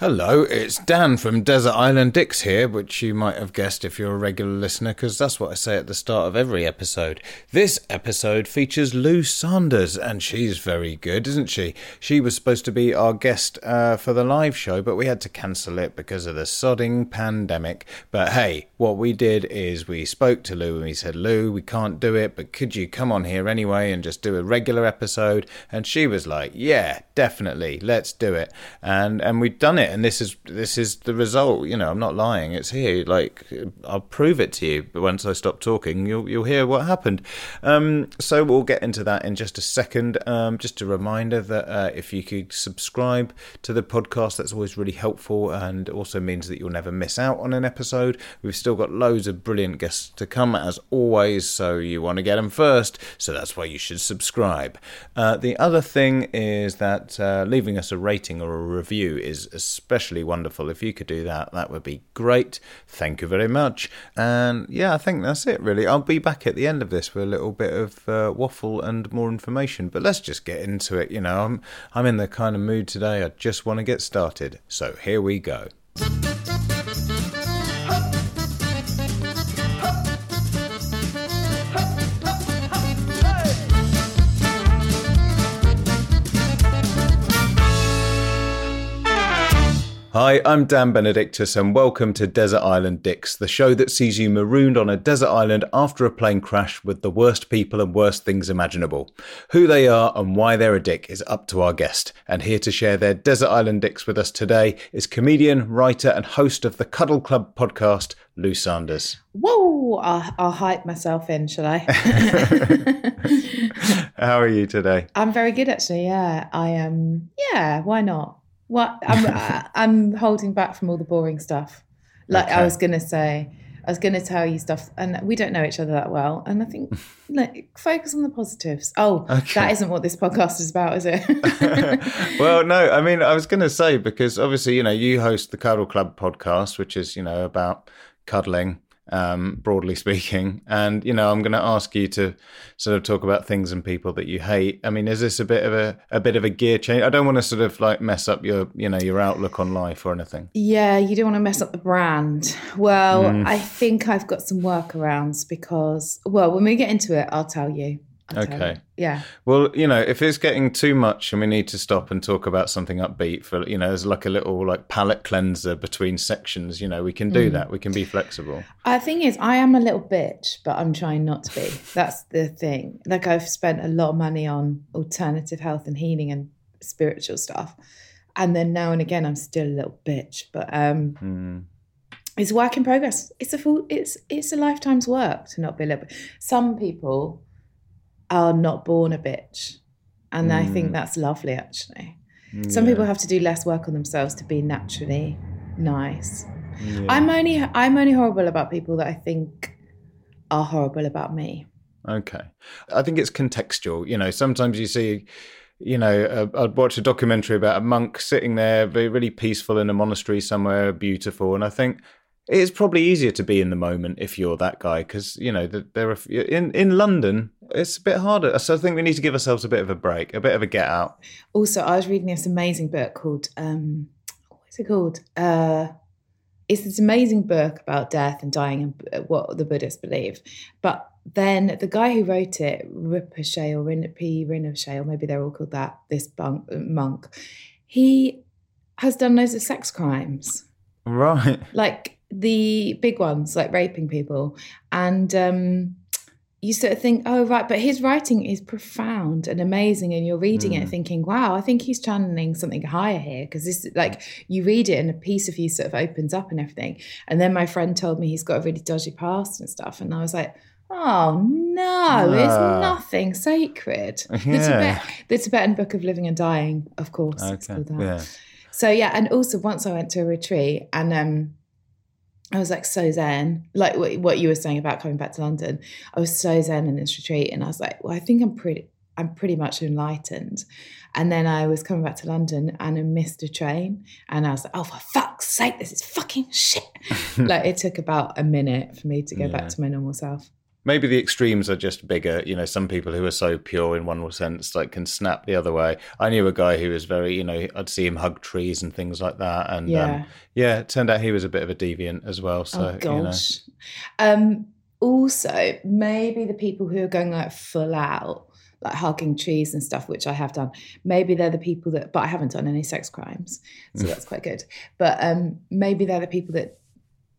Hello, it's Dan from Desert Island Dicks here, which you might have guessed if you're a regular listener, because that's what I say at the start of every episode. This episode features Lou Sanders, and she's very good, isn't she? She was supposed to be our guest uh, for the live show, but we had to cancel it because of the sodding pandemic. But hey, what we did is we spoke to Lou and we said, Lou, we can't do it, but could you come on here anyway and just do a regular episode? And she was like, yeah, definitely, let's do it. And and we've done it it, and this is this is the result. You know, I'm not lying. It's here. Like I'll prove it to you. But once I stop talking, you'll you'll hear what happened. Um, so we'll get into that in just a second. Um, just a reminder that uh, if you could subscribe to the podcast, that's always really helpful, and also means that you'll never miss out on an episode. We've still got loads of brilliant guests to come, as always. So you want to get them first. So that's why you should subscribe. Uh, the other thing is that uh, leaving us a rating or a review is especially wonderful. If you could do that, that would be great. Thank you very much. And yeah, I think that's it really. I'll be back at the end of this with a little bit of uh, waffle and more information. But let's just get into it. You know, I'm I'm in the kind of mood today. I just want to get started. So here we go. Hi, I'm Dan Benedictus, and welcome to Desert Island Dicks, the show that sees you marooned on a desert island after a plane crash with the worst people and worst things imaginable. Who they are and why they're a dick is up to our guest, and here to share their Desert Island Dicks with us today is comedian, writer, and host of the Cuddle Club podcast, Lou Sanders. Whoa! I'll, I'll hype myself in, shall I? How are you today? I'm very good, actually. Yeah, I am. Um, yeah, why not? What I'm I'm holding back from all the boring stuff. Like okay. I was gonna say, I was gonna tell you stuff, and we don't know each other that well. And I think like focus on the positives. Oh, okay. that isn't what this podcast is about, is it? well, no. I mean, I was gonna say because obviously, you know, you host the Cuddle Club podcast, which is you know about cuddling um, broadly speaking. And you know, I'm going to ask you to sort of talk about things and people that you hate. I mean, is this a bit of a a bit of a gear change? I don't want to sort of like mess up your you know your outlook on life or anything. Yeah, you don't want to mess up the brand. Well, mm. I think I've got some workarounds because well, when we get into it, I'll tell you okay. Yeah. Well, you know, if it's getting too much and we need to stop and talk about something upbeat for, you know, there's like a little like palette cleanser between sections, you know, we can do mm. that. We can be flexible. The thing is I am a little bitch, but I'm trying not to be. That's the thing. Like I've spent a lot of money on alternative health and healing and spiritual stuff. And then now and again I'm still a little bitch, but um mm it's a work in progress. It's a full. It's it's a lifetime's work to not be a little. Bit. Some people are not born a bitch. And mm. I think mm. that's lovely, actually. Yeah. Some people have to do less work on themselves to be naturally nice. Yeah. I'm only I'm only horrible about people that I think are horrible about me. Okay, I think it's contextual. You know, sometimes you see, you know, uh, I'd watch a documentary about a monk sitting there, very really peaceful in a monastery somewhere, beautiful, and I think it's probably easier to be in the moment if you're that guy because you know there are in in London it's a bit harder. So I think we need to give ourselves a bit of a break, a bit of a get out. Also, I was reading this amazing book called um, what's it called? Uh, it's this amazing book about death and dying and what the Buddhists believe. But then the guy who wrote it, Rinpoche or Rinpoche, Rinpoche, or maybe they're all called that. This monk, he has done loads of sex crimes, Right. like the big ones, like raping people. And um, you sort of think, oh, right, but his writing is profound and amazing. And you're reading it thinking, wow, I think he's channeling something higher here. Because this, like, you read it and a piece of you sort of opens up and everything. And then my friend told me he's got a really dodgy past and stuff. And I was like, oh, no, it's Ah. nothing sacred. The, Tibet, the Tibetan Book of Living and Dying, of course. Okay. that. Yeah. So yeah, and also once I went to a retreat and um I was like so zen, like what, what you were saying about coming back to London. I was so zen in this retreat, and I was like, well, I think I'm pretty, I'm pretty much enlightened. And then I was coming back to London and I missed a train, and I was like, oh for fuck's sake, this is fucking shit. like it took about a minute for me to go Yeah. back to my normal self. Maybe the extremes are just bigger. You know, some people who are so pure in one sense, like can snap the other way. I knew a guy who was very, you know, I'd see him hug trees and things like that. And Yeah. um, yeah, it turned out he was a bit of a deviant as well. So, oh you know, gosh. Um, also, maybe the people who are going like full out, like hugging trees and stuff, which I have done. Maybe they're the people that, but I haven't done any sex crimes, so that's quite good. But um, maybe they're the people that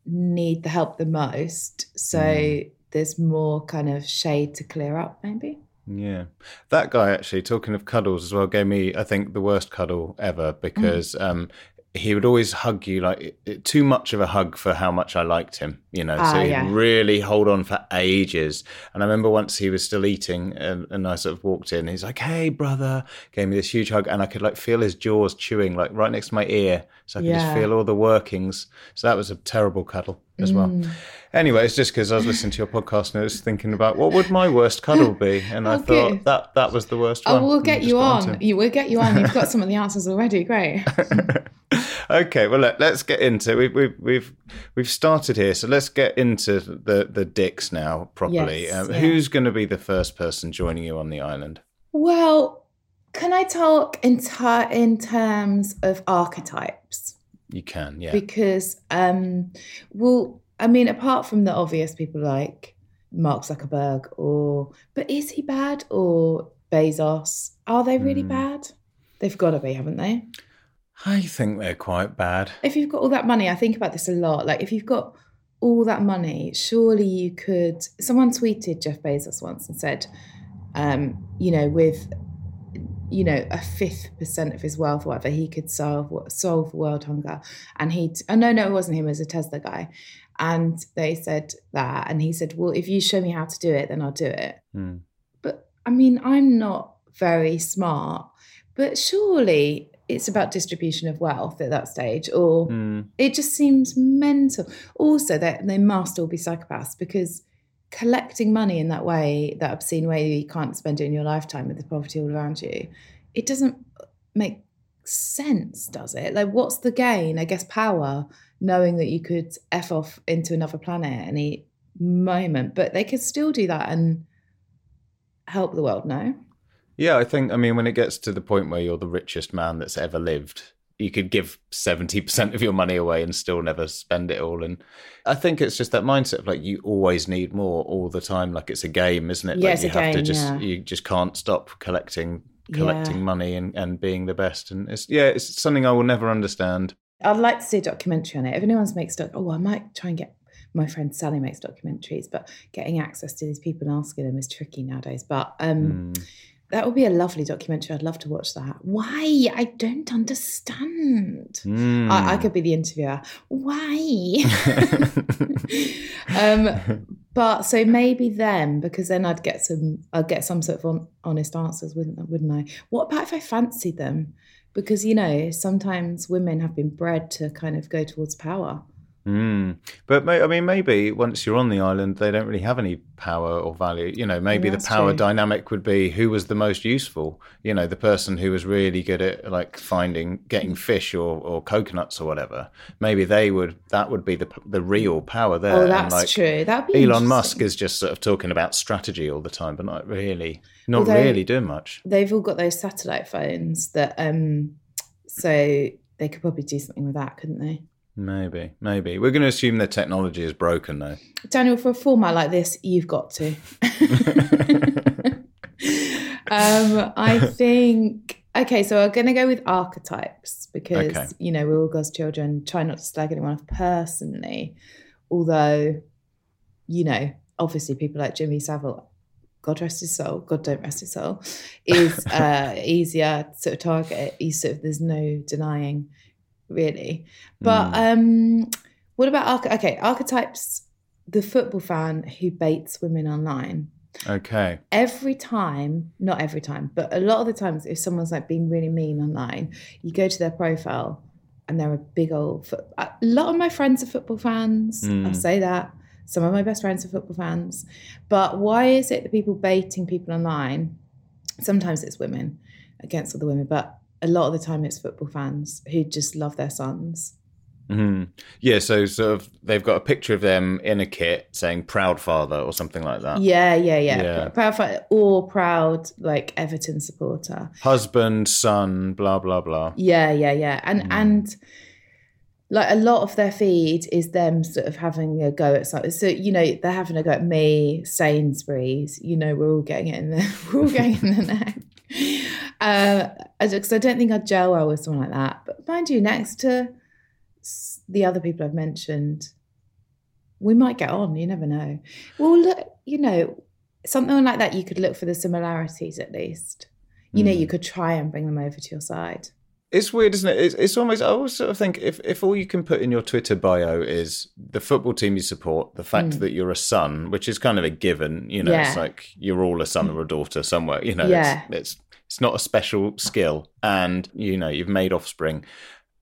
need the help the most. So Mm. There's more kind of shade to clear up, maybe. Yeah. That guy actually, talking of cuddles as well, gave me, I think, the worst cuddle ever because um, he would always hug you like too much of a hug for how much I liked him, you know. Ah, so he'd yeah. really hold on for ages. And I remember once he was still eating and, and I sort of walked in. He's like, hey, brother, gave me this huge hug. And I could like feel his jaws chewing like right next to my ear. So I could just feel all the workings. So that was a terrible cuddle as well. Mm. Anyway, it's just because I was listening to your podcast and I was thinking about what would my worst cuddle be, and I thought that that was the worst one. Oh, we'll get you on. You will get you on. You've got some of the answers already. Great. okay, well let, us get into we've, we've we've we've started here, so let's get into the the dicks now properly. Yes, um, yeah. Who's going to be the first person joining you on the island? Well, can I talk in, ter- in terms of archetypes? You can, yeah. Because, um, well, I mean, apart from the obvious people like Mark Zuckerberg, or but is he bad or Bezos? Are they really Hmm. bad? They've got to be, haven't they? I think they're quite bad. If you've got all that money, I think about this a lot. Like, if you've got all that money, surely you could. Someone tweeted Jeff Bezos once and said, um, you know, with you know a fifth percent of his wealth, or whatever, he could solve solve world hunger. And he, oh no, no, it wasn't him. It was a Tesla guy. And they said that, and he said, well, if you show me how to do it, then I'll do it. Hmm. But I mean, I'm not very smart, but surely it's about distribution of wealth at that stage, or Hmm. it just seems mental. Also, that they must all be psychopaths because collecting money in that way, that obscene way you can't spend it in your lifetime with the poverty all around you, it doesn't make sense, does it? Like, what's the gain? I guess power, knowing that you could f off into another planet any moment, but they could still do that and help the world. No, Yeah, I think, I mean, when it gets to the point where you're the richest man that's ever lived, you could give 70% of your money away and still never spend it all. And I think it's just that mindset of like, you always need more all the time. Like it's a game, isn't it? Yeah, like you have to just, yeah. you just can't stop collecting, collecting Yeah. money and, and being the best. And it's, yeah, it's something I will never understand. I'd like to see a documentary on it. If anyone's makes doc, oh, I might try and get. My friend Sally makes documentaries, but getting access to these people and asking them is tricky nowadays. But um, Mm. That would be a lovely documentary. I'd love to watch that. Why? I don't understand. Mm. I, I could be the interviewer. Why? um, but so maybe them because then I'd get some. I'd get some sort of on, honest answers, wouldn't wouldn't I? What about if I fancied them? Because you know sometimes women have been bred to kind of go towards power. Mm. But I mean, maybe once you're on the island, they don't really have any power or value. You know, maybe the power true. dynamic would be who was the most useful. You know, the person who was really good at like finding, getting fish or, or coconuts or whatever. Maybe they would. That would be the the real power there. oh, that's like, true. That'd Elon. Musk is just sort of talking about strategy all the time, but not really, not Although- really doing much. They've all got those satellite phones that, um, so they could probably do something with that, couldn't they? Maybe, maybe we're going to assume their technology is broken though. Daniel, for a format like this, you've got to. um, I think Okay, so I'm going to go with archetypes because, Okay. you know, we're all God's children. Try not to slag anyone off personally. Although, you know, obviously people like Jimmy Savile, God rest his soul, God don't rest his soul, is uh, easier to sort of target. He's sort of, there's no denying really. But um, what about, arch- okay, archetypes, the football fan who baits women online Okay. every time, not every time, but a lot of the times, if someone's like being really mean online, you go to their profile and they're a big old. Foot- a lot of my friends are football fans. I'll Mm. say that. Some of my best friends are football fans. But why is it that people baiting people online? Sometimes it's women against other women, but a lot of the time it's football fans who just love their sons. hmm Yeah, so sort of they've got a picture of them in a kit saying "proud father" or something like that. Yeah, yeah, yeah. Yeah. Proud, fa- or proud like Everton supporter. Husband, son, blah blah blah. Yeah, yeah, yeah. And Mm. and like a lot of their feed is them sort of having a go at something. So, you know, they're having a go at me, Sainsbury's, you know, we're all getting it in the we're all getting it in the neck. Uh because I don't think I'd gel well with someone like that. But mind you, next to the other people I've mentioned, we might get on, you never know. Well look, you know, something like that you could look for the similarities at least. You know, Mm. you could try and bring them over to your side. It's weird, isn't it? It's, it's almost. I always sort of think if if all you can put in your Twitter bio is the football team you support, the fact Mm. that you're a son, which is kind of a given. You know, it's like you're all a son or a daughter somewhere. You know, Yeah. it's, it's it's not a special skill, and you know you've made offspring.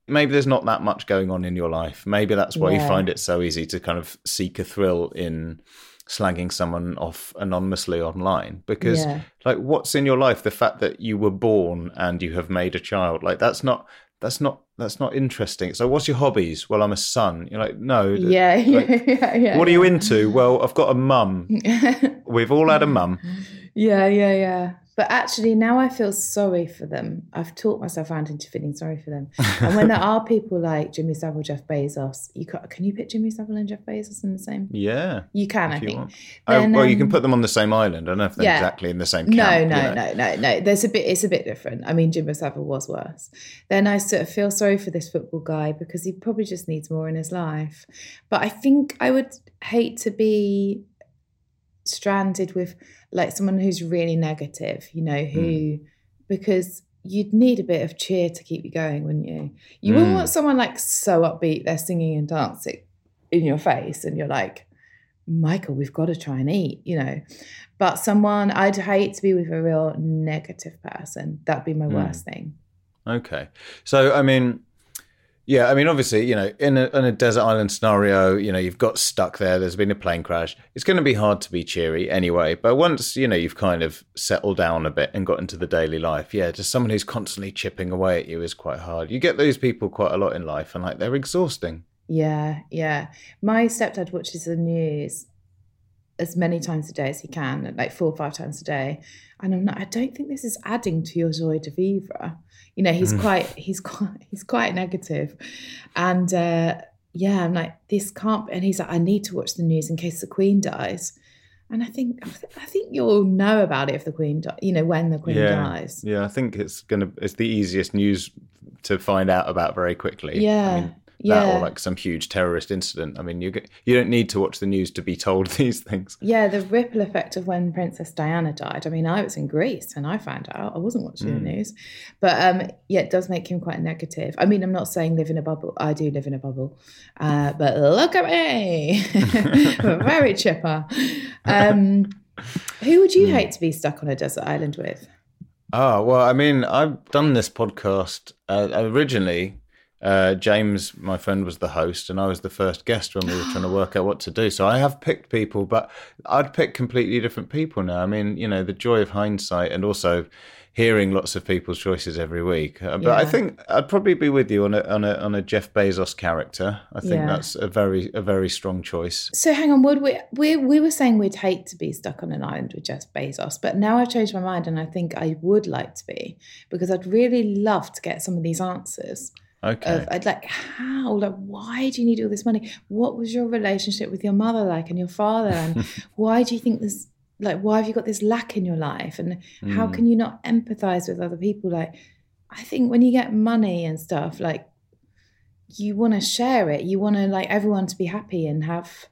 Maybe there's not that much going on in your life. Maybe that's why you find it so easy to kind of seek a thrill in slagging someone off anonymously online because Yeah. like what's in your life the fact that you were born and you have made a child like that's not that's not that's not interesting so what's your hobbies well i'm a son you're like no Yeah, like, yeah, yeah, yeah. what are you into well i've got a mum we've all had a mum yeah, yeah, yeah. But actually, now I feel sorry for them. I've talked myself around into feeling sorry for them. And when there are people like Jimmy Savile, Jeff Bezos, you can, can you put Jimmy Savile and Jeff Bezos in the same? yeah You can, I you think. want. Oh, Then, well you can um, put them on the same island i don't know if they're yeah. exactly in the same No, camp, no, you know. no, no, no. There's a bit. It's a bit different. I mean, Jimmy Savile was worse. Then I sort of feel sorry for this football guy because he probably just needs more in his life. But I think I would hate to be stranded with like someone who's really negative. You know, who because you'd need a bit of cheer to keep you going, wouldn't you? You wouldn't Mm. want someone like so upbeat they're singing and dancing in your face, and you're like. Michael, we've got to try and eat, you know. But someone I'd hate to be with a real negative person. That'd be my Mm. worst thing. Okay. So, I mean, yeah, I mean, obviously, you know, in a, in a desert island scenario, you know, you've got stuck there, there's been a plane crash. It's going to be hard to be cheery anyway. But once, you know, you've kind of settled down a bit and got into the daily life, yeah, just someone who's constantly chipping away at you is quite hard. You get those people quite a lot in life and like they're exhausting. Yeah, yeah. My stepdad watches the news as many times a day as he can, like four or five times a day. And I'm not, I don't think this is adding to your joie de vivre. You know, he's Mm. quite, he's quite, he's quite. And uh, yeah, I'm like, this can't. And he's like, I need to watch the news in case the Queen dies. And I think, I think you'll know about it if the Queen, di- you know, when the Queen yeah. dies. Yeah, I think it's to, it's the easiest news to find out about very quickly. Yeah, I mean, yeah. that or like some huge terrorist incident. I mean, you get, you don't need to watch the news to be told these things. Yeah, the ripple effect of when Princess Diana died. I mean, I was in Greece and I found out. I wasn't watching Mm. the news. But um, yeah, it does make him quite negative. I mean, I'm not saying live in a bubble. I do live in a bubble. Uh, but look at me. Very chipper. Um, who would Hmm. you hate to be stuck on a desert island with? Oh, well, I mean, I've done this podcast uh, originally. Uh, James, my friend, was the host, and I was the first guest when we were trying to work out what to do. So I have picked people, but I'd pick completely different people now. I mean, you know, the joy of hindsight and also hearing lots of people's choices every week. Uh, but I think I'd probably be with you on a on a on a Jeff Bezos character. I think Yeah. that's a very a very strong choice. So hang on, would we, we we were saying we'd hate to be stuck on an island with Jeff Bezos, but now I've changed my mind and I think I would like to be because I'd really love to get some of these answers. Okay. of I'd like how like why do you need all this money what was your relationship with your mother like and your father and why do you think this like why have you got this lack in your life and how Mm. can you not empathize with other people like I think when you get money and stuff, like you want to share it. You want to like everyone to be happy and have.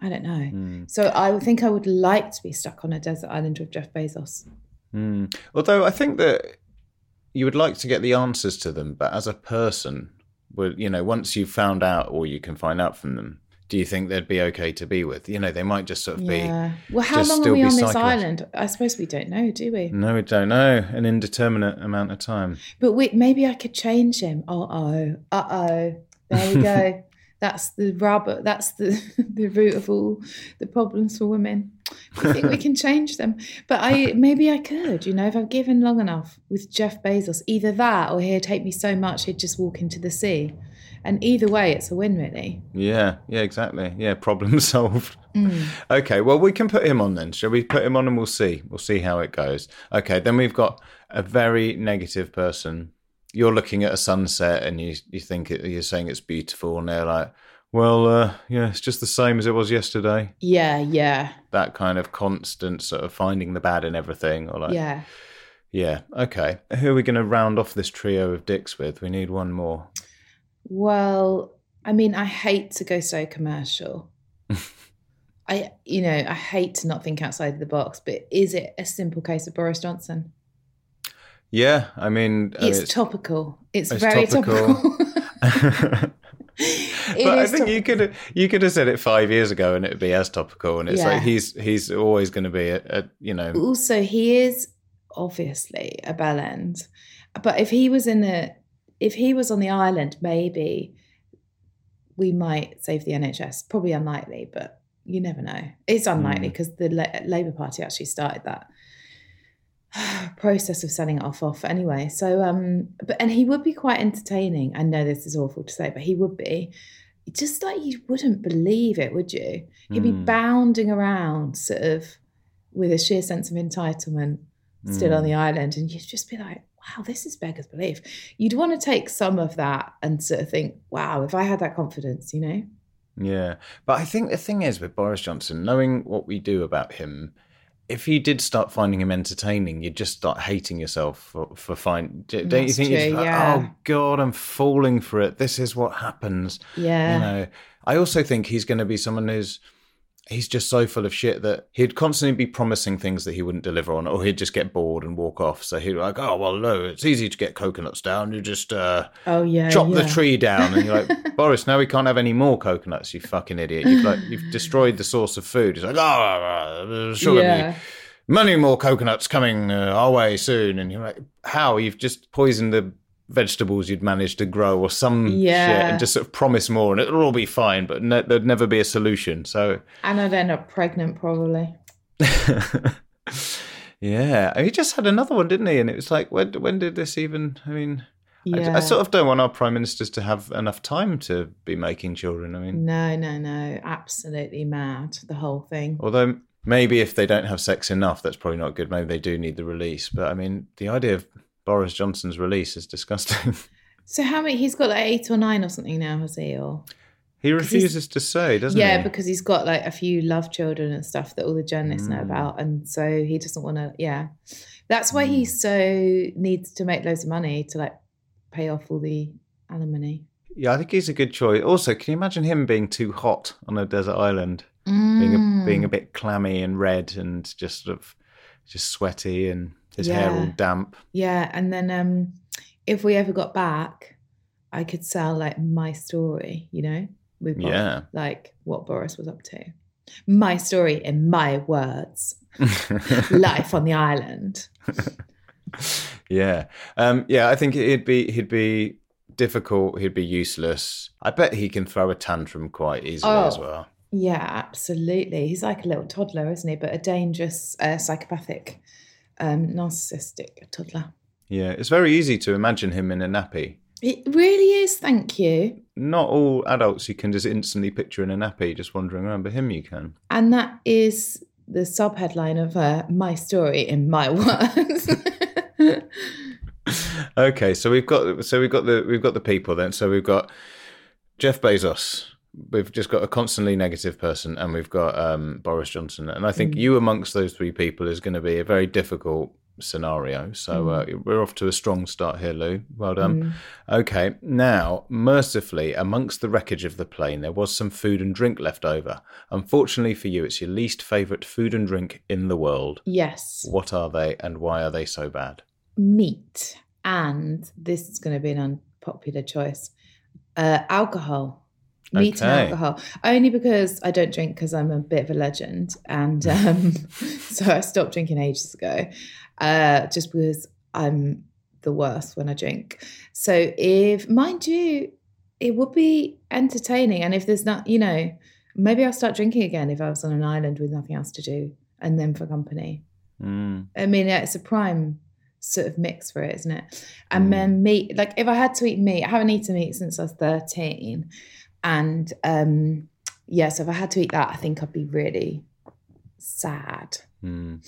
I don't know. Mm. So I think I would like to be stuck on a desert island with Jeff Bezos. Mm. Although I think that you would like to get the answers to them, but as a person, would you know, once you've found out or you can find out from them, do you think they'd be okay to be with? You know, they might just sort of Yeah. Well, how just long are we on this island? I suppose we don't know, do we? No, we don't know. An indeterminate amount of time. But wait, maybe I could change him. Uh oh. Uh oh. There we go. that's the rubber. That's the the root of all the problems for women. We think we can change them, but I maybe I could. You know, if I've given long enough with Jeff Bezos, either that or he'd take me so much he'd just walk into the sea. And either way, it's a win, really. Yeah, yeah, exactly. Yeah, problem solved. Mm. Okay, well, we can put him on then. Shall we put him on and we'll see? We'll see how it goes. Okay, then we've got a very negative person. You're looking at a sunset and you you think it, you're saying it's beautiful, and they're like, "Well, uh, yeah, it's just the same as it was yesterday." Yeah, yeah, That kind of constant sort of finding the bad in everything, or like, yeah. yeah, okay. Who are we going to round off this trio of dicks with? We need one more. Well, I mean, I hate to go so commercial. I, you know, I hate to not think outside of the box, but is it a simple case of Boris Johnson? Yeah, I mean, I mean, It's, topical. It's, it's very topical. topical. But I think you could you could have said it five years ago and it'd be as topical. And it's Yeah. like he's he's always going to be a, a you know Also, he is obviously a bell end, but if he was in a, if he was on the island, maybe we might save the NHS. Probably unlikely, but you never know. It's unlikely Mm. because the La- Labour Party actually started that process of selling it off off anyway. So, um, but and he would be quite entertaining. I know this is awful to say, but he would be. Just like you wouldn't believe it, would you? He'd be Mm. bounding around, sort of, with a sheer sense of entitlement, still on Mm. the island, and you'd just be like, "Wow, this is beggars belief." You'd want to take some of that and sort of think, "Wow, if I had that confidence," you know? yeah. But I think the thing is with Boris Johnson, knowing what we do about him, if you did start finding him entertaining, you'd just start hating yourself for for find. Don't you That's think? you'd true, like, yeah. Oh God, I'm falling for it. This is what happens. Yeah. You know, I also think he's going to be someone who's he's just so full of shit that he'd constantly be promising things that he wouldn't deliver on, or he'd just get bored and walk off. So he'd be like, "Oh well, no, it's easy to get coconuts down. You just uh, oh yeah. chop the tree down." And you're like, "Boris, now we can't have any more coconuts. You fucking idiot! You've like you've destroyed the source of food." He's like, "Oh, uh, surely Yeah. many more coconuts coming uh, our way soon." And you're like, "How? You've just poisoned the." Vegetables you'd managed to grow, or some shit, Yeah. and just sort of promise more, and it'll all be fine, but there'd never be a solution. So, And I'd end up pregnant probably. yeah, he just had another one, didn't he? And it was like, when when did this even? I mean, I- I, sort of don't want our prime ministers to have enough time to be making children. I mean, No, no, no. Absolutely mad. The whole thing. although maybe if they don't have sex enough, that's probably not good. Maybe they do need the release. But I mean, the idea of Boris Johnson's release is disgusting. So how many? He's got like eight or nine or something now, has he? Or he refuses to say, doesn't yeah, he? Yeah, because he's got like a few love children and stuff that all the journalists know Mm. about, and so he doesn't want to. Yeah, that's why Mm. he so needs to make loads of money to like pay off all the alimony. yeah, I think he's a good choice. Also, can you imagine him being too hot on a desert island? being a, being Mm. a bit clammy and red and just sort of just sweaty and his hair all damp. Yeah, and then um if we ever got back, I could sell like my story, you know, with Boris, Yeah. like what Boris was up to. My story in my words. Life on the island. yeah, um, yeah. I think he'd be he'd be difficult. He'd be useless. I bet he can throw a tantrum quite easily as Oh. well. Yeah, absolutely. He's like a little toddler, isn't he? But a dangerous, uh, psychopathic, um, narcissistic toddler. Yeah, it's very easy to imagine him in a nappy. It really is. Thank you. Not all adults you can just instantly picture in a nappy just wandering around, but him you can. And that is the sub headline of uh, my story in my words. okay, so we've got so we've got the we've got the people then. So we've got Jeff Bezos. We've just got a constantly negative person, and we've got um, Boris Johnson. And I think Mm. you amongst those three people is going to be a very difficult scenario. So uh, we're off to a strong start here, Lou. Well done. Okay, now, mercifully, amongst the wreckage of the plane, there was some food and drink left over. Unfortunately for you, it's your least favourite food and drink in the world. Yes, What are they and why are they so bad? meat, and this is going to be an unpopular choice. Uh, alcohol. Meat Okay. and alcohol. Only because I don't drink because I'm a bit of a legend, and um, so I stopped drinking ages ago. Uh, just because I'm the worst when I drink. So if, mind you, it would be entertaining, and if there's not, you know, maybe I'll start drinking again if I was on an island with nothing else to do, and then for company. Mm. I mean, yeah, it's a prime sort of mix for it, isn't it? Mm. And then meat, like if I had to eat meat, I haven't eaten meat since I was 13. And um yeah, so if I had to eat that, I think I'd be really sad. Mm.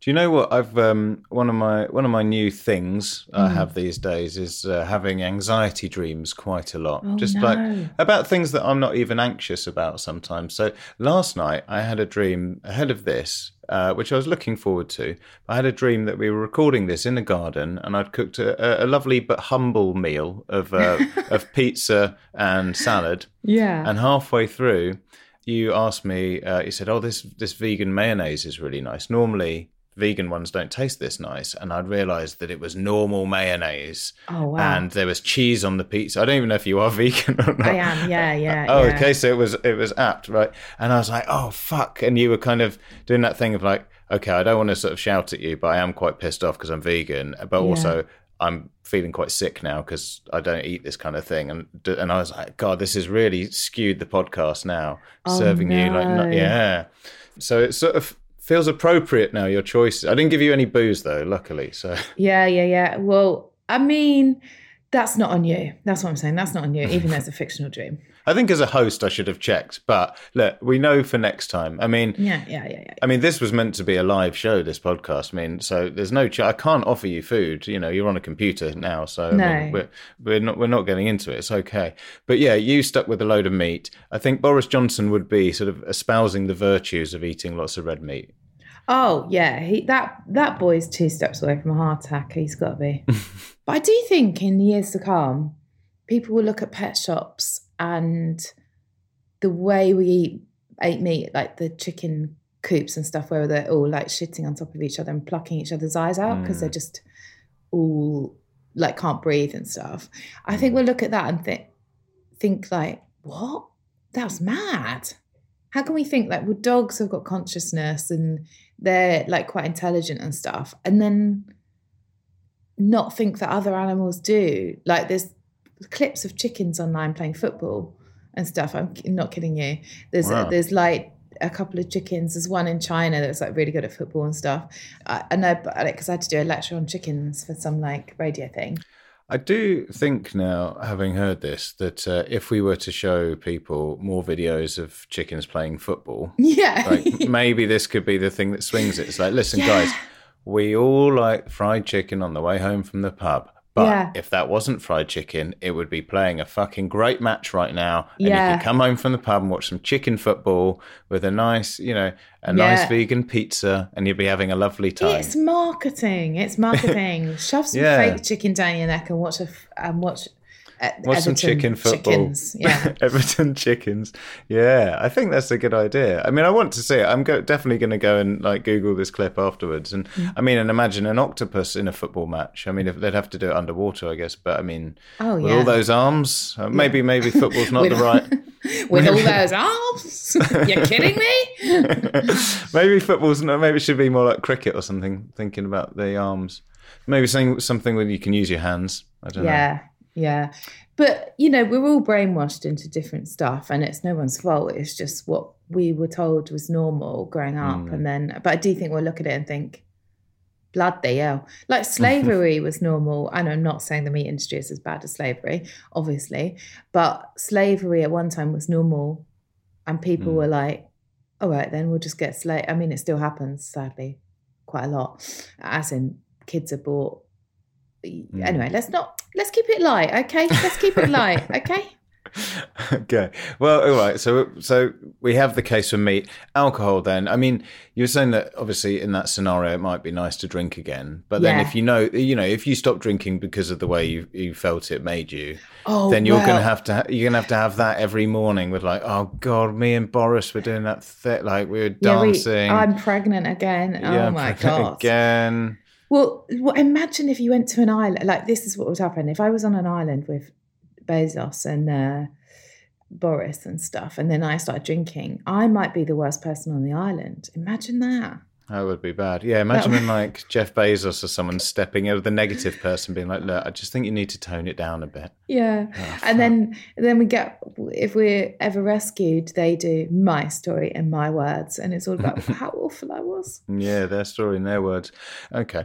Do you know what I've um, one of my one of my new things I Mm. have these days is uh, having anxiety dreams quite a lot. Oh, Just no. like about things that I'm not even anxious about sometimes. So last night I had a dream ahead of this, uh, which I was looking forward to. I had a dream that we were recording this in a garden, and I'd cooked a, a lovely but humble meal of uh, of pizza and salad. Yeah. And halfway through, you asked me. Uh, you said, "Oh, this this vegan mayonnaise is really nice. Normally, vegan ones don't taste this nice." And I'd realised that it was normal mayonnaise, oh wow. and there was cheese on the pizza. I don't even know if you are vegan or not. I am, yeah, yeah. Oh, yeah. okay. So it was it was apt, right? And I was like, "Oh, fuck!" And you were kind of doing that thing of like, "Okay, I don't want to sort of shout at you, but I am quite pissed off because I'm vegan, but Yeah. also." I'm feeling quite sick now because I don't eat this kind of thing, and and I was like, God, this has really skewed the podcast now, Oh, serving you like, not, yeah. So it sort of feels appropriate now. Your choices. I didn't give you any booze though, luckily. So Yeah, yeah, yeah. Well, I mean, that's not on you. That's what I'm saying. That's not on you, even though it's a fictional dream. I think as a host, I should have checked. But look, we know for next time. I mean, Yeah, yeah, yeah, yeah. I mean, this was meant to be a live show. This podcast. I mean, so there's no. Ch- I can't offer you food. You know, you're on a computer now, so I mean, No. we're we're not we're not getting into it. It's okay. But yeah, you stuck with a load of meat. I think Boris Johnson would be sort of espousing the virtues of eating lots of red meat. Oh yeah, he that that boy's two steps away from a heart attack. He's got to be. but I do think in the years to come, people will look at pet shops and the way we eat ate meat, like the chicken coops and stuff, where they're all like shitting on top of each other and plucking each other's eyes out because they're mm. just all like can't breathe and stuff. I think mm. we'll look at that and think think like, what? That's mad. How can we think like well dogs have got consciousness and they're like quite intelligent and stuff and then not think that other animals do like there's clips of chickens online playing football and stuff i'm not kidding you there's Wow. there's like a couple of chickens there's one in china that's like really good at football and stuff i, I know because i had to do a lecture on chickens for some like radio thing I do think now, having heard this, that uh, if we were to show people more videos of chickens playing football, yeah like maybe this could be the thing that swings it. It's like, listen, Yeah. guys, we all like fried chicken on the way home from the pub. But Yeah. if that wasn't fried chicken, it would be playing a fucking great match right now. And you Yeah. could come home from the pub and watch some chicken football with a nice, you know, a nice vegan pizza, and you'd be having a lovely time. It's marketing. It's marketing. Shove some Yeah. fake chicken down your neck and watch a f- and watch. Watch some chicken football. Chickens. Yeah. Everton chickens. Yeah, I think that's a good idea. I mean, I want to see it. I'm go- definitely going to go and like Google this clip afterwards. And Mm. I mean, and imagine an octopus in a football match. I mean, if they'd have to do it underwater, I guess. But I mean, Oh, with yeah. all those arms, uh, maybe maybe football's not the right. With all those arms. You're kidding me? maybe football's not. Maybe it should be more like cricket or something. Thinking about the arms. Maybe saying something where you can use your hands. I don't know. yeah. Yeah. But, you know, we're all brainwashed into different stuff and it's no one's fault. It's just what we were told was normal growing up. Mm. And then, but I do think we'll look at it and think, bloody hell. Like slavery was normal. And I'm not saying the meat industry is as bad as slavery, obviously, but slavery at one time was normal. And people Mm. were like, all right, then we'll just get slave. I mean, it still happens, sadly, quite a lot, as in kids are bought. Mm. Anyway, let's not, let's keep it light, okay? Let's keep it light, okay? okay. Well, all right. So, so we have the case for meat, alcohol. Then, I mean, you were saying that obviously in that scenario it might be nice to drink again, but then Yeah. if you know, you know, if you stop drinking because of the way you, you felt it made you, Oh, then you're well. gonna have to you're gonna have to have that every morning with like, oh god, me and Boris were doing that th- like we were Yeah, we- dancing. I'm pregnant again. Yeah, oh my god. Again. Well, imagine if you went to an island. Like this is what would happen if I was on an island with Bezos and uh, Boris and stuff, and then I started drinking. I might be the worst person on the island. Imagine that. That would be bad. Yeah, imagine when like Jeff Bezos or someone stepping over the negative person being like, look, I just think you need to tone it down a bit. Yeah, and then then we get if we're ever rescued, they do my story and my words, and it's all about how awful I was. Yeah, their story in their words. Okay.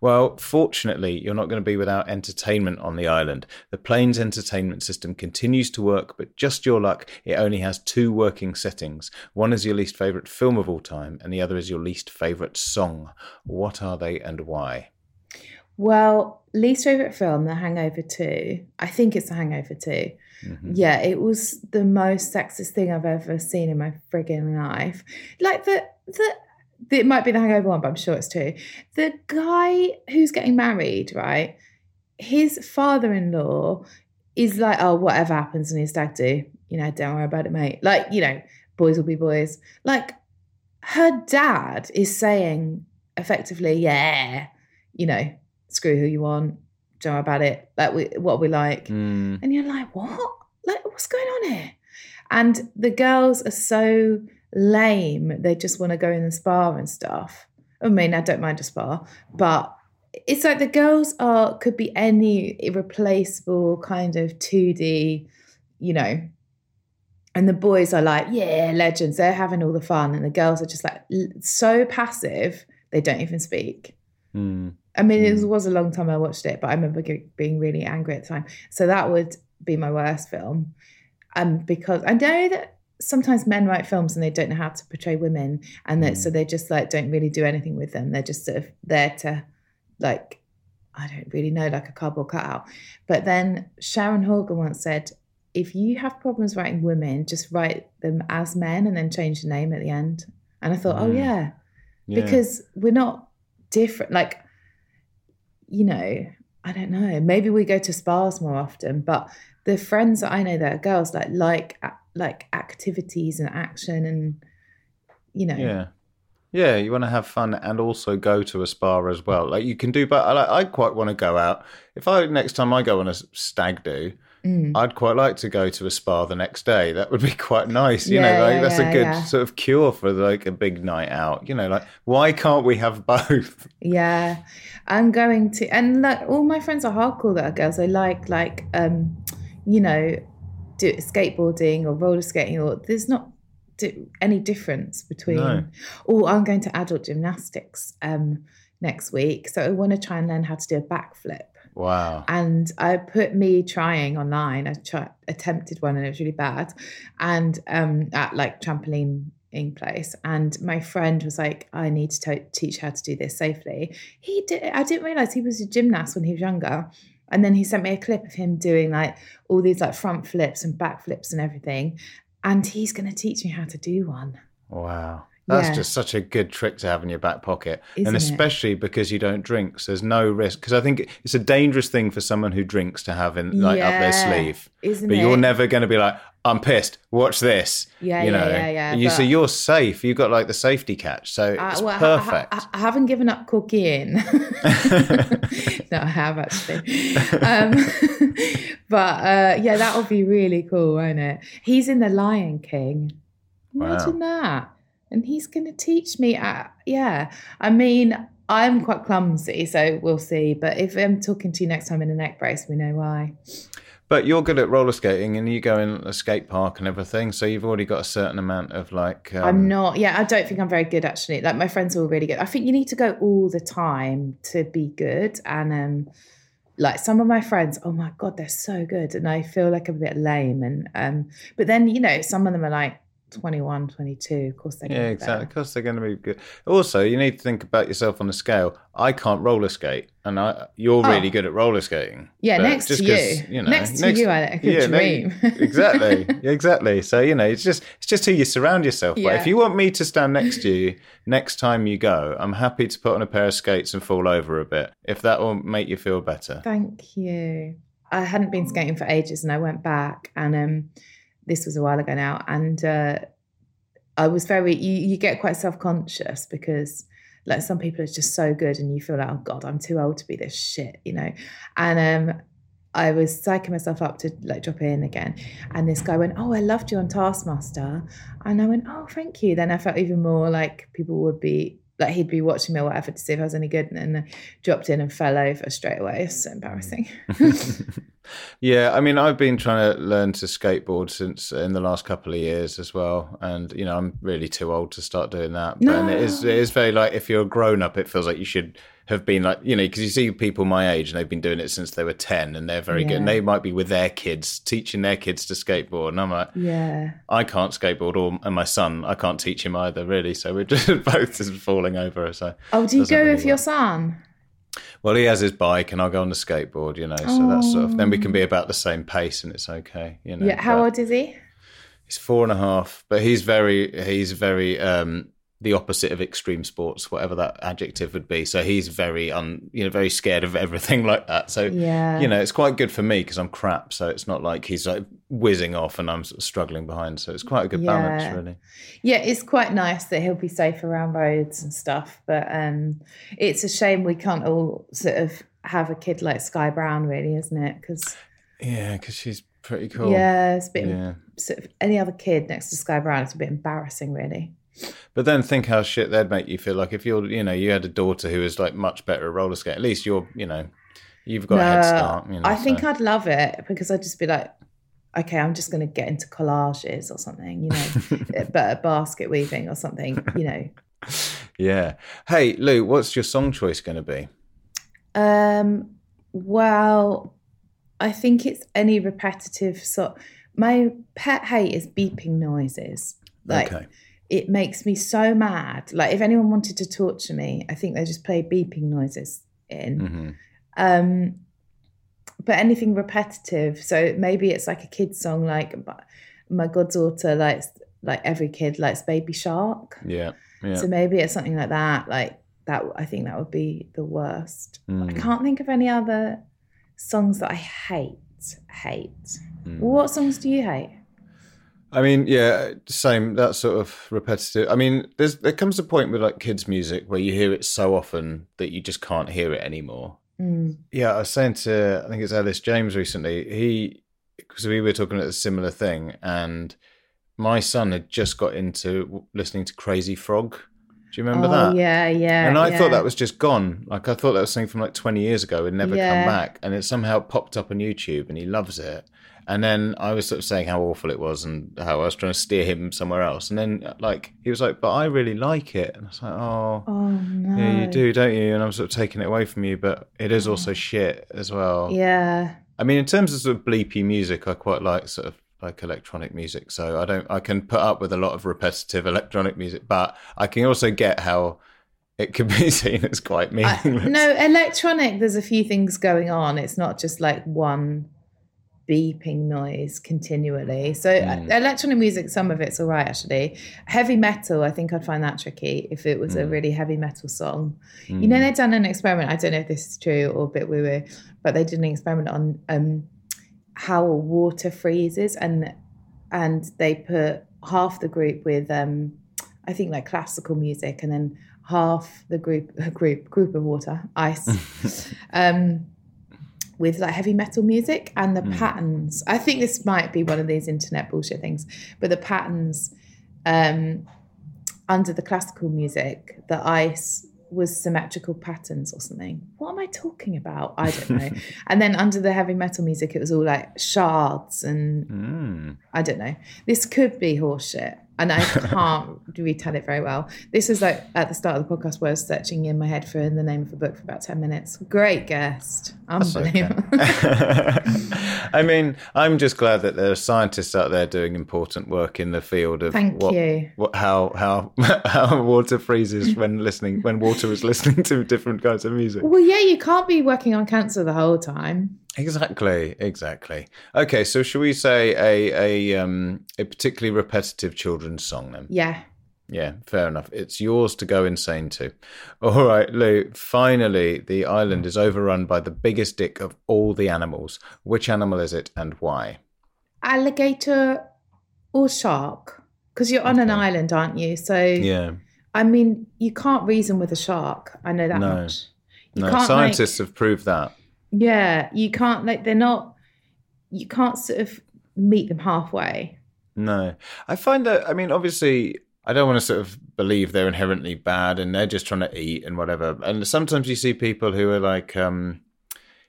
Well, fortunately, you're not going to be without entertainment on the island. The plane's entertainment system continues to work, but just your luck, it only has two working settings. One is your least favourite film of all time, and the other is your least favourite song. What are they and why? Well, least favorite film, The Hangover Two. I think it's The Hangover 2 mm-hmm. Yeah, it was the most sexist thing I've ever seen in my frigging life. Like the the. It might be the Hangover one, but I'm sure it's two. The guy who's getting married, right? His father-in-law is like, oh, whatever happens in his stag do, you know, don't worry about it, mate. Like, you know, boys will be boys. Like, her dad is saying effectively, yeah, you know, screw who you want, don't worry about it. Like, we, what we like. Mm, And you're like, what? Like, what's going on here? And the girls are so lame. They just want to go in the spa and stuff. I mean, I don't mind a spa, but it's like the girls are could be any irreplaceable kind of 2D, you know. And the boys are like, yeah, legends. They're having all the fun. And the girls are just like so passive, they don't even speak. mm. I mean, it was a long time I watched it, but I remember being really angry at the time. So that would be my worst film. Um, because I know that sometimes men write films and they don't know how to portray women, and that so they just like don't really do anything with them. They're just sort of there to, like, I don't really know, like a cardboard cutout. But then Sharon Horgan once said, if you have problems writing women, just write them as men and then change the name at the end. And I thought, oh Mm. yeah, Yeah. because we're not different. Like, you know, I don't know. Maybe we go to spas more often, but the friends that I know that are girls like like like activities and action and you know, Yeah. Yeah, you want to have fun and also go to a spa as well. Like you can do, but I, I quite want to go out. If I next time I go on a stag do, Mm. I'd quite like to go to a spa the next day. That would be quite nice. You Yeah, know, like yeah, that's yeah, a good sort of cure for like a big night out. You know, like why can't we have both? Yeah, I'm going to, and like all my friends are hardcore that are girls. They like like um, you know, do skateboarding or roller skating, or there's not di- any difference between. No. Oh, I'm going to adult gymnastics um next week, so I want to try and learn how to do a backflip. Wow. And I put me trying online. I tried, attempted one and it was really bad. And um, at like trampoline in place. And my friend was like, I need to to- teach how to do this safely. He did, I didn't realize he was a gymnast when he was younger. And then he sent me a clip of him doing like all these like front flips and back flips and everything. And he's going to teach me how to do one. Wow. That's Yeah. just such a good trick to have in your back pocket. Isn't and it? especially because you don't drink. So there's no risk. Because I think it's a dangerous thing for someone who drinks to have in like up their sleeve. isn't but you're never going to be like, I'm pissed. Watch this. Yeah, you yeah, know? yeah, yeah, You, so you're safe. You've got like the safety catch. So Uh, it's well, perfect. I, I, I haven't given up cooking. no, I have actually. Um, but uh, yeah, that would be really cool, won't it? He's in The Lion King. Imagine that. And he's going to teach me. Uh, yeah. I mean, I'm quite clumsy, so we'll see. But if I'm talking to you next time in a neck brace, we know why. But you're good at roller skating, and you go in a skate park and everything, so you've already got a certain amount of like. Um, I'm not. Yeah, I don't think I'm very good actually. Like my friends are all really good. I think you need to go all the time to be good. And um, like some of my friends, oh my god, they're so good, and I feel like I'm a bit lame. And um, but then you know, some of them are like 21, 22. Of course they're. Yeah, exactly. Of course, they're going to be good. Also, you need to think about yourself on a scale. I can't roller skate, and I, you're Oh. really good at roller skating. Yeah, next to 'cause, you. know, Next to you, I could no, dream. exactly, exactly. So you know, it's just it's just who you surround yourself by. If you want me to stand next to you next time you go, I'm happy to put on a pair of skates and fall over a bit if that will make you feel better. Thank you. I hadn't been skating for ages and I went back and um this was a while ago now and uh I was very you, you get quite self-conscious because like some people are just so good and you feel like oh god I'm too old to be this shit you know? And um I was psyching myself up to like drop in again and this guy went oh I loved you on Taskmaster and I went oh thank you. Then I felt even more like people would be like he'd be watching me or whatever to see if I was any good and then dropped in and fell over straight away. It's so embarrassing. Mm. Yeah, I mean, I've been trying to learn to skateboard since in the last couple of years as well, and you know, I'm really too old to start doing that. But and it is it is very like if you're a grown up, it feels like you should have been like you know because you see people my age and they've been doing it since they were ten and they're very good. And they might be with their kids teaching their kids to skateboard. And I'm like yeah. I can't skateboard or and my son I can't teach him either really. So we're just both just falling over so oh do you go really with your son? Well he has his bike and I'll go on the skateboard you know so that's sort of then we can be about the same pace and it's okay you know yeah how but- old is he? He's four and a half, but he's very he's very um the opposite of extreme sports, whatever that adjective would be. So he's very un you know very scared of everything like that. So Yeah. you know it's quite good for me because I'm crap. So it's not like he's like whizzing off and I'm sort of struggling behind. So it's quite a good Yeah. balance, really. Yeah, it's quite nice that he'll be safe around roads and stuff. But um, it's a shame we can't all sort of have a kid like Sky Brown, really, isn't it? Because Yeah, because she's pretty cool. yeah, it's a bit Yeah. sort of any other kid next to Sky Brown. It's a bit embarrassing, really. But then think how shit they'd make you feel. Like if you're, you know, you had a daughter who was like much better at roller skate. At least you're, you know, you've got a head start. You know, I think so. I'd love it because I'd just be like, okay, I'm just going to get into collages or something, you know, but basket weaving or something, you know. Yeah. Hey, Lou, what's your song choice going to be? Um, well, I think it's any repetitive sort. My pet hate is beeping noises. Like Okay. It makes me so mad. Like if anyone wanted to torture me, I think they just play beeping noises in. hmm Um, but anything repetitive. So maybe it's like a kid's song, like my- goddaughter likes, like every kid likes Baby Shark. Yeah. Yeah. So maybe it's something like that. Like that, I think that would be the worst. I Mm. can't think of any other songs that I hate. Hate. Mm. What songs do you hate? I mean, yeah, same. That sort of repetitive. I mean, there's there comes a point with like kids' music where you hear it so often that you just can't hear it anymore. Mm. Yeah, I was saying to I think it's Elis James recently. He because we were talking about a similar thing, and my son had just got into listening to Crazy Frog. Do you remember oh, that? yeah, yeah. and I yeah. thought that was just gone. Like I thought that was something from like 20 years ago and never Yeah. come back. And it somehow popped up on YouTube and he loves it. And then I was sort of saying how awful it was and how I was trying to steer him somewhere else. And then like he was like, "But I really like it." And I was like, "Oh, Oh no. yeah, you do, don't you?" And I'm sort of taking it away from you, but it is also shit as well. Yeah. I mean, in terms of sort of bleepy music, I quite like sort of like electronic music. So I don't, I can put up with a lot of repetitive electronic music, but I can also get how it could be seen as quite I, meaningless. no, electronic. There's a few things going on. It's not just like one beeping noise continually. So uh, Mm. electronic music, some of it's all right actually. Heavy metal, I think I'd find that tricky if it was a Mm. really heavy metal song. You know, Mm. they've done an experiment. I don't know if this is true or a bit woo woo, but they did an experiment on um, how water freezes, and and they put half the group with um, I think like classical music, and then half the group group group of water ice. um, with like heavy metal music and the patterns. I think this might be one of these internet bullshit things, but the patterns um, under the classical music, the ice was symmetrical patterns or something. What am I talking about? I don't know. and then under the heavy metal music, it was all like shards and Mm. I don't know. This could be horseshit. And I can't retell it very well. This is like at the start of the podcast where I was searching in my head for the name of a book for about 10 minutes. Great guest. That's okay. Unbelievable. I mean, I'm just glad that there are scientists out there doing important work in the field of Thank what, you. what how how how water freezes when listening when water is listening to different kinds of music. well, yeah, you can't be working on cancer the whole time. Exactly, exactly. Okay, so should we say a a um a particularly repetitive children's song then? Yeah. Yeah, fair enough. It's yours to go insane to. All right, Lou. Finally, the island is overrun by the biggest dick of all the animals. Which animal is it and why? Alligator or shark? Because you're on an island, aren't you? So, Yeah. I mean, you can't reason with a shark. I know that No. much. You No, scientists have proved that. Yeah, you can't like they're not. You can't sort of meet them halfway. No. I find that, I mean, obviously, I don't want to sort of believe they're inherently bad and they're just trying to eat and whatever. And sometimes you see people who are like, um,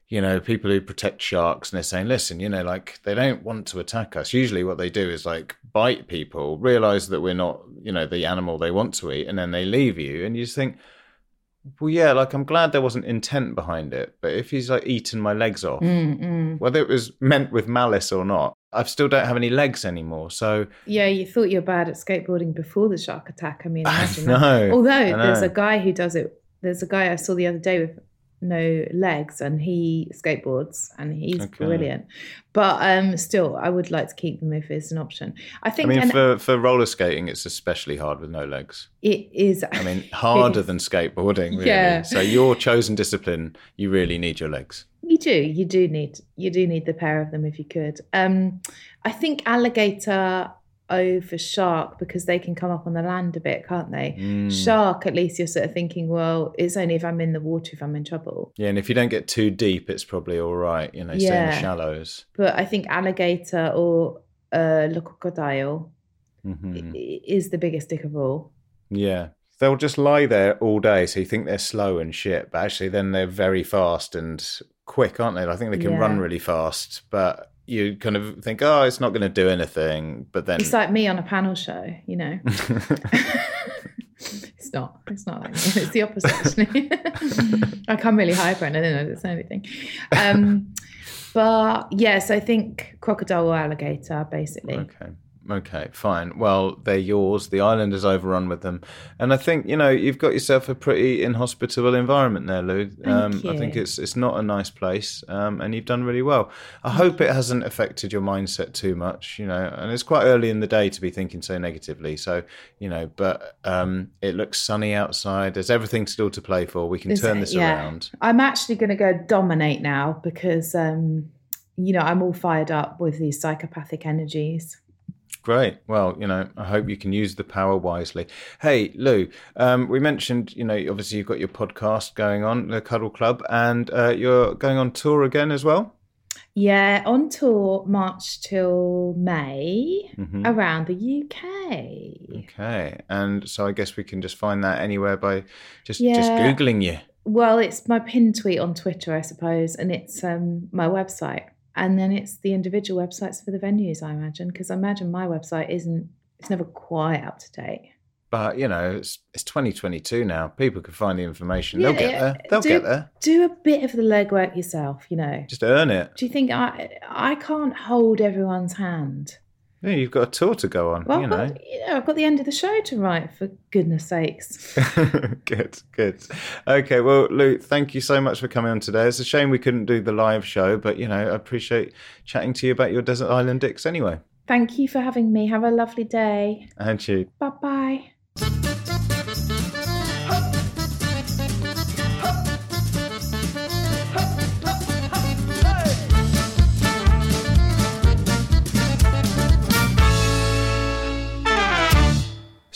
you know, people who protect sharks and they're saying, listen, you know, like they don't want to attack us. Usually what they do is like bite people, realize that we're not, you know, the animal they want to eat, and then they leave you. And you just think, well, yeah, like I'm glad there wasn't intent behind it. But if he's like eating my legs off, Mm-mm. whether it was meant with malice or not, I still don't have any legs anymore. So Yeah, you thought you were bad at skateboarding before the shark attack. I mean, I imagine that. know, Although I there's a guy who does it. There's a guy I saw the other day with no legs, and he skateboards, and he's Okay. brilliant. But um, still, I would like to keep them if it's an option. I I think mean, and for, for roller skating, it's especially hard with no legs. it is. I mean, harder than skateboarding, really. Yeah. So your chosen discipline, you really need your legs. You do. You do need. You do need the pair of them if you could. Um, I think alligator over shark because they can come up on the land a bit, can't they? Mm. Shark, at least you're sort of thinking, well, it's only if I'm in the water if I'm in trouble. Yeah, and if you don't get too deep, it's probably all right. You know, stay in the shallows. But I think alligator or uh, le crocodile hmm is the biggest dick of all. Yeah. They'll just lie there all day, so you think they're slow and shit, but actually, then they're very fast and quick, aren't they? I think they can Yeah. run really fast, but you kind of think, oh, it's not going to do anything. But then, It's like me on a panel show, you know. it's not. It's not like me. It's the opposite, actually. I come really hyper and I don't know say anything. Um, but yes, I think crocodile or alligator, basically. Okay. Okay, fine. Well, they're yours. The island is overrun with them, and I think you know you've got yourself a pretty inhospitable environment there, Lou. um, I think it's it's not a nice place, um, and you've done really well. I hope it hasn't affected your mindset too much, you know. And it's quite early in the day to be thinking so negatively. So you know, but um, it looks sunny outside. There's everything still to play for. We can turn this Yeah. around. I'm actually going to go dominate now because, um, you know, I'm all fired up with these psychopathic energies. Great. Well, you know, I hope you can use the power wisely. Hey, Lou, um, we mentioned, you know, obviously you've got your podcast going on, the Cuddle Club, and uh, you're going on tour again as well. Yeah, on tour March till May Mhm. around the UK. Okay. And so I guess we can just find that anywhere by just just googling you. Well, it's my pin tweet on Twitter, I suppose, and it's um, my website. And then it's the individual websites for the venues, I imagine, because I imagine my website isn't, it's never quite up to date. But you know, it's it's 2022 now. People can find the information. They'll get yeah. there. They'll do, get there. Do a bit of the legwork yourself, you know. Just earn it. Do you think I I can't hold everyone's hand? Yeah, you've got a tour to go on. Well, you I've know. got, you know, I've got the end of the show to write, for goodness sakes. good, good. Okay, well, Lou, thank you so much for coming on today. It's a shame we couldn't do the live show, but you know, I appreciate chatting to you about your desert island dicks anyway. Thank you for having me. Have a lovely day. And you. Bye bye.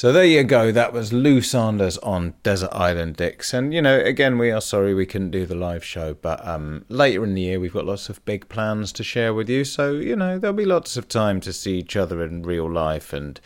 So there you go. That was Lou Sanders on Desert Island Dicks. And, you know, again, we are sorry we couldn't do the live show, but um, later in the year we've got lots of big plans to share with you. So, you know, there'll be lots of time to see each other in real life and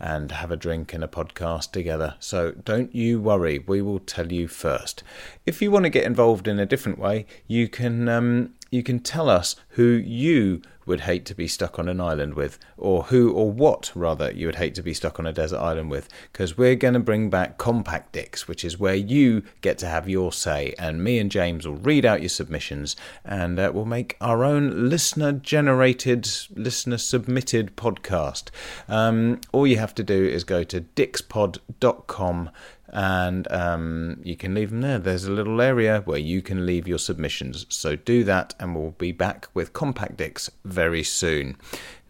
and have a drink and a podcast together. So don't you worry, we will tell you first. If you want to get involved in a different way, you can um, you can tell us who you would hate to be stuck on an island with, or who or what rather you would hate to be stuck on a desert island with, because we're going to bring back Compact Dicks, which is where you get to have your say, and me and James will read out your submissions, and uh, we'll make our own listener-generated, listener-submitted podcast. Um, all you have to do is go to dickspod.com and um, you can leave them there. There's a little area where you can leave your submissions. So do that, and we'll be back with Compact Dicks very soon.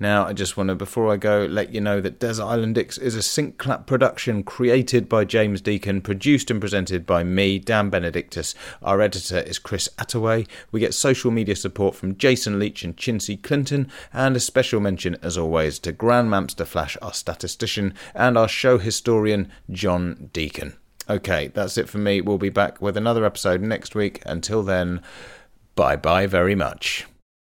Now, I just want to, before I go, let you know that Desert Island Dicks is a sync clap production created by James Deacon, produced and presented by me, Dan Benedictus. Our editor is Chris Attaway. We get social media support from Jason Leach and Chinsey Clinton, and a special mention, as always, to Grand Mamster Flash, our statistician, and our show historian, John Deacon. Okay, that's it for me. We'll be back with another episode next week. Until then, bye bye very much.